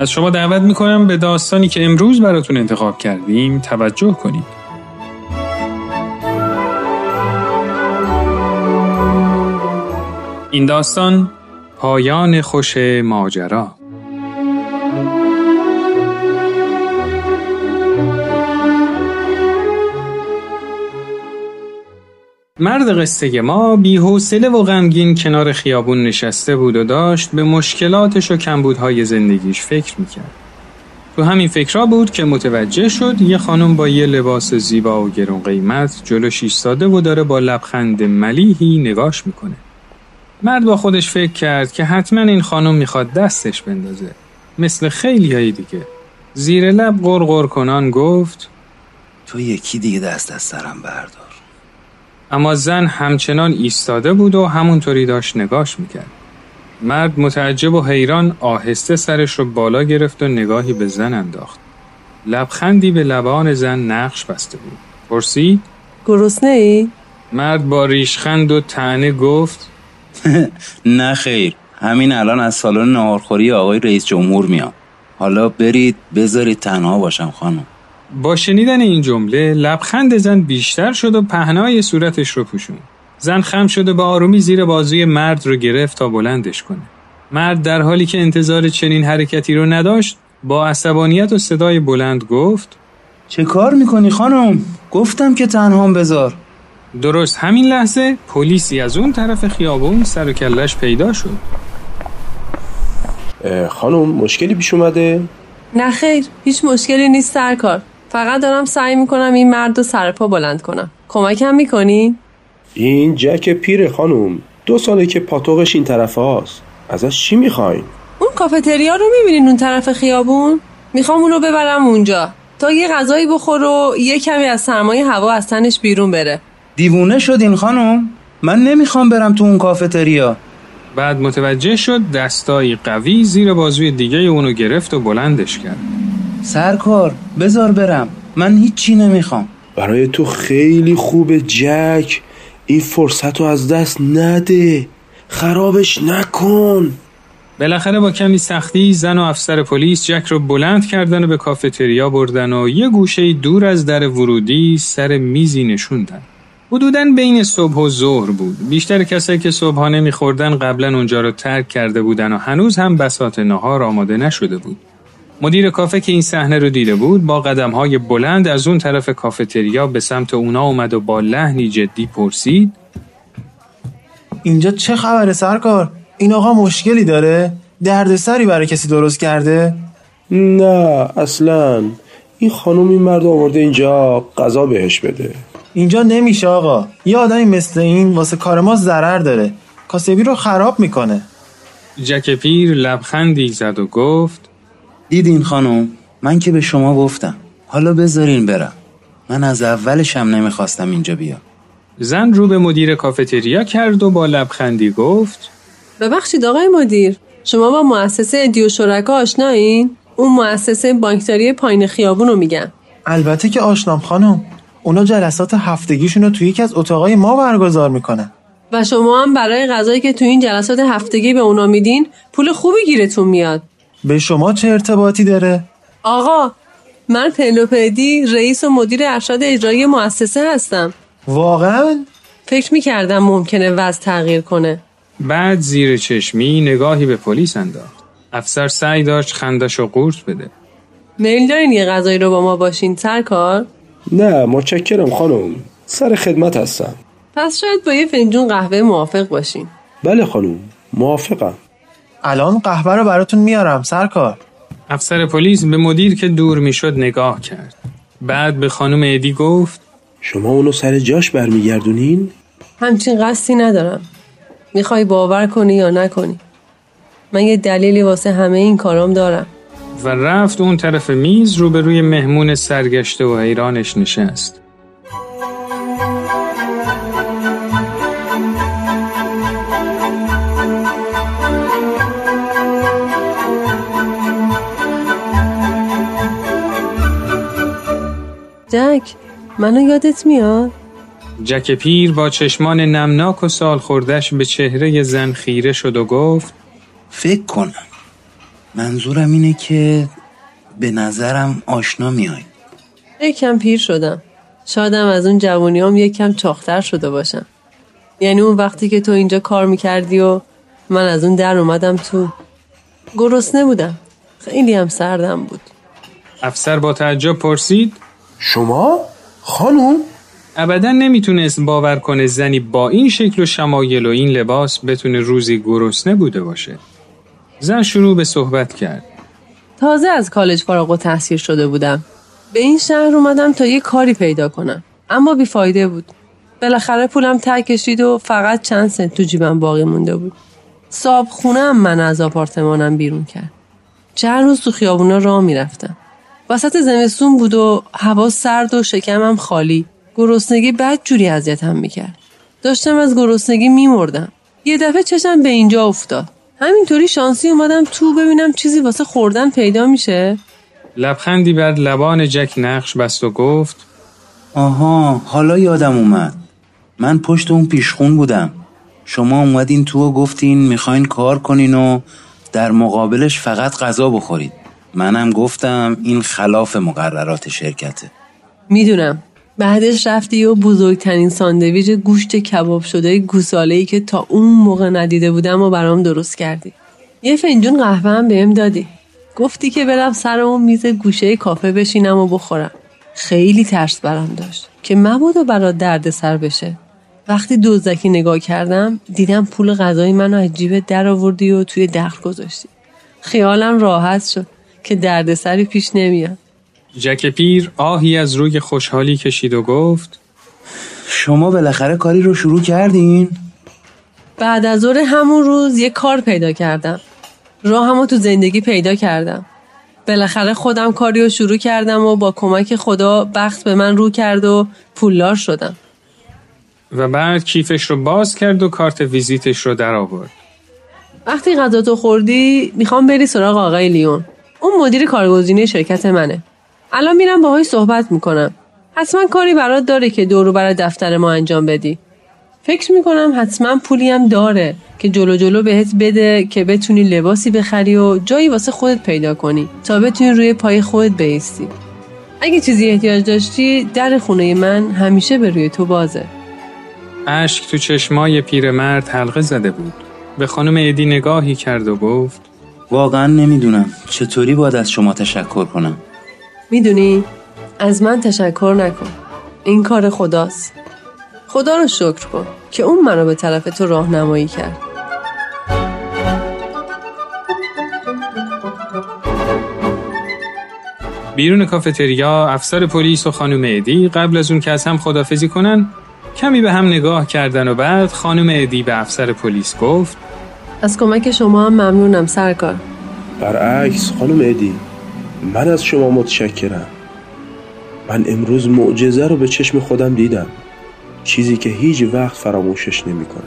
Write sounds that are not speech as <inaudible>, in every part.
از شما دعوت می‌کنم به داستانی که امروز براتون انتخاب کردیم توجه کنید. این داستان پایان خوش ماجرا مرد قصه ما بی‌حوصله و غمگین کنار خیابون نشسته بود و داشت به مشکلاتش و کمبودهای زندگیش فکر می‌کرد. تو همین فکرها بود که متوجه شد یه خانم با یه لباس زیبا و گرون قیمت جلوش ایستاده و داره با لبخند ملیحی نگاش می‌کنه. مرد با خودش فکر کرد که حتما این خانم می‌خواد دستش بندازه مثل خیلی های دیگه زیر لب غرغر کنان گفت تو یکی دیگه دست از سرم بردار اما زن همچنان ایستاده بود و همونطوری داشت نگاش می‌کرد. مرد متعجب و حیران آهسته سرش رو بالا گرفت و نگاهی به زن انداخت. لبخندی به لبان زن نقش بسته بود. پرسید؟ گرسنه ای؟ مرد با ریشخند و تنه گفت <laughs> نه خیر. همین الان از سالن نهارخوری آقای رئیس جمهور میام. حالا برید بذارید تنها باشم خانم. با شنیدن این جمله لبخند زن بیشتر شد و پهنای صورتش رو پوشون. زن خم شده با آرومی زیر بازوی مرد رو گرفت تا بلندش کنه. مرد در حالی که انتظار چنین حرکتی رو نداشت با عصبانیت و صدای بلند گفت چه کار می‌کنی خانم؟ گفتم که تنهام بذار. درست همین لحظه پلیسی از اون طرف خیابون سر و کلش پیدا شد. خانم مشکلی پیش اومده؟ نه خیر هیچ مشکلی نیست سرکار. فقط دارم سعی می‌کنم این مرد رو سر پا بلند کنم. کمکم می‌کنی؟ این جک پیر خانم دو ساله که پاتوقش این طرف هاست. ازش چی می‌خواین؟ اون کافتریا رو می‌بینین اون طرف خیابون؟ می‌خوام اونو ببرم اونجا. تا یه غذایی بخور و یه کمی از سرمایه هوا از تنش بیرون بره. دیوونه شدین خانم من نمی‌خوام برم تو اون کافتریا. بعد متوجه شد دستایی قوی زیر بازوی دیگه اونو گرفت و بلندش کرد. سرکار بذار برم. من هیچی نمی‌خوام. برای تو خیلی خوبه جک. این فرصت رو از دست نده. خرابش نکن. بالاخره با کمی سختی زن و افسر پلیس جک رو بلند کردن و به کافتریا بردن و یه گوشه دور از در ورودی سر میزی نشوندن. حدودا بین صبح و ظهر بود. بیشتر کسایی که صبحانه میخوردن قبلا اونجا رو ترک کرده بودن و هنوز هم بسات نهار آماده نشده بود. مدیر کافه که این صحنه رو دیده بود با قدم های بلند از اون طرف کافتریا به سمت اونا اومد و با لحنی جدی پرسید اینجا چه خبره سرکار؟ این آقا مشکلی داره؟ دردسری برای کسی درست کرده؟ نه اصلا این خانم این مرد آورده اینجا غذا بهش بده اینجا نمیشه آقا یه آدمی مثل این واسه کار ما ضرر داره کاسبی رو خراب می‌کنه جک پیر لبخندی زد و گفت دیدین خانم؟ من که به شما گفتم. حالا بذارین برم. من از اولشم نمی‌خواستم اینجا بیام. زن رو به مدیر کافتریا کرد و با لبخندی گفت ببخشید آقای مدیر شما با مؤسسه ادیو شرکا آشنایین؟ اون مؤسسه بانکداری پایین خیابون رو میگم البته که آشنام خانم اونا جلسات هفتگیشون رو توی یکی از اتاقای ما برگزار می‌کنن. و شما هم برای غذایی که توی این جلسات هفتگی به اونا میدین پول خوبی گیرتون میاد. به شما چه ارتباطی داره؟ آقا من پلوپدی رئیس و مدیر ارشد اجرایی مؤسسه هستم. واقعا؟ فکر می‌کردم ممکنه وضع تغییر کنه. بعد زیر چشمی نگاهی به پلیس انداخت. افسر سعی داشت خندش و قورت بده. میل دارین یه غذایی رو با ما باشین سرکار؟ نه متشکرم خانم. سر خدمت هستم. پس شاید با یه فنجون قهوه موافق باشین. بله خانم موافقم. الان قهوه رو براتون میارم سرکار. افسر پلیس به مدیر که دور می‌شد نگاه کرد. بعد به خانم ادی گفت شما اونو سر جاش برمیگردونین؟ همچین قصدی ندارم. می‌خوای باور کنی یا نکنی. من یه دلیلی واسه همه این کارام دارم. و رفت اون طرف میز روبروی مهمون سرگشته و حیرانش نشست. جک منو یادت میاد؟ جک پیر با چشمان نمناک و سال خوردش به چهره زن خیره شد و گفت فکر کنم منظورم اینه که به نظرم آشنا میای. یکم پیر شدم. شادم از اون جوانیام یکم چاختر شده باشم. یعنی اون وقتی که تو اینجا کار می‌کردی و من از اون در اومدم تو گرسنه بودم. خیلی هم سردم بود. افسر با تعجب پرسید شما؟ خانوم؟ ابدا نمی‌تونست باور کنه زنی با این شکل و شمایل و این لباس بتونه روزی گرسنه بوده باشه. زن شروع به صحبت کرد. تازه از کالج فارغ و تحصیل شده بودم. به این شهر اومدم تا یه کاری پیدا کنم. اما بیفایده بود. بالاخره پولم ته کشید و فقط چند سنت تو جیبم باقی مونده بود. صاحب خونم من از آپارتمانم بیرون کرد. چند روز تو خیابونا راه می‌رفتم. وسط زمستون بود و هوا سرد و شکمم خالی. گرسنگی بد جوری اذیتم می‌کرد. داشتم از گرسنگی میمردم. یه دفعه چشم به اینجا افتاد. همینطوری شانسی اومدم تو ببینم چیزی واسه خوردن پیدا میشه. لبخندی بر لبان جک نقش بست و گفت آها حالا یادم اومد. من پشت اون پیشخون بودم. شما اومدین تو و گفتین می‌خواین کار کنین و در مقابلش فقط غذا بخورید. منم گفتم این خلاف مقررات شرکته. می‌دونم. بعدش رفتی و بزرگترین ساندویج گوشت کباب شده گوساله ای که تا اون موقع ندیده بودم و برام درست کردی. یه فنجون قهوه هم بهم دادی. گفتی که برم سر اون میز گوشه کافه بشینم و بخورم. خیلی ترس برام داشت که مبادا برات درد سر بشه. وقتی دزدکی نگاه کردم دیدم پول غذای منو از جیب در آوردی و توی دخل گذاشتی. خیالم راحت شد. که دردسری پیش نمیاد. جک پیر آهی از روی خوشحالی کشید و گفت شما بالاخره کاری رو شروع کردین؟ بعد از ظهر همون روز یه کار پیدا کردم. راهمو تو زندگی پیدا کردم. بالاخره خودم کاری رو شروع کردم و با کمک خدا بخت به من رو کرد و پولدار شدم. و بعد کیفش رو باز کرد و کارت ویزیتش رو در آورد وقتی غذا تو خوردی می‌خوام بری سراغ آقای لیون. اون مدیر کارگزینی شرکت منه. الان میرم باهاش صحبت می‌کنم. حتما کاری برات داره که دورو برای دفتر ما انجام بدی. فکر می‌کنم حتما پولی هم داره که جلو جلو بهت بده که بتونی لباسی بخری و جایی واسه خودت پیدا کنی تا بتونی روی پای خودت بیستی اگه چیزی احتیاج داشتی در خونه من همیشه به روی تو بازه. اشک تو چشمای پیرمرد حلقه زده بود. به خانم ادی نگاهی کرد و گفت واقعا نمی‌دونم. چطوری باید از شما تشکر کنم؟ می‌دونی؟ از من تشکر نکن. این کار خداست. خدا رو شکر کن که اون منو به طرف تو راهنمایی کرد. بیرون کافتریا افسر پلیس و خانم ادی قبل از اون که از هم خدافزی کنن کمی به هم نگاه کردن و بعد خانم ادی به افسر پلیس گفت از کمک شما هم ممنونم سرکار. برعکس خانم ادی من از شما متشکرم. من امروز معجزه رو به چشم خودم دیدم. چیزی که هیچ وقت فراموشش نمی‌کنم.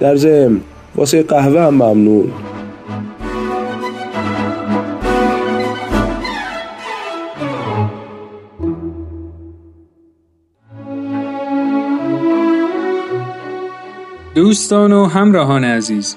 در ضمن واسه قهوه هم ممنون. دوستان و همراهان عزیز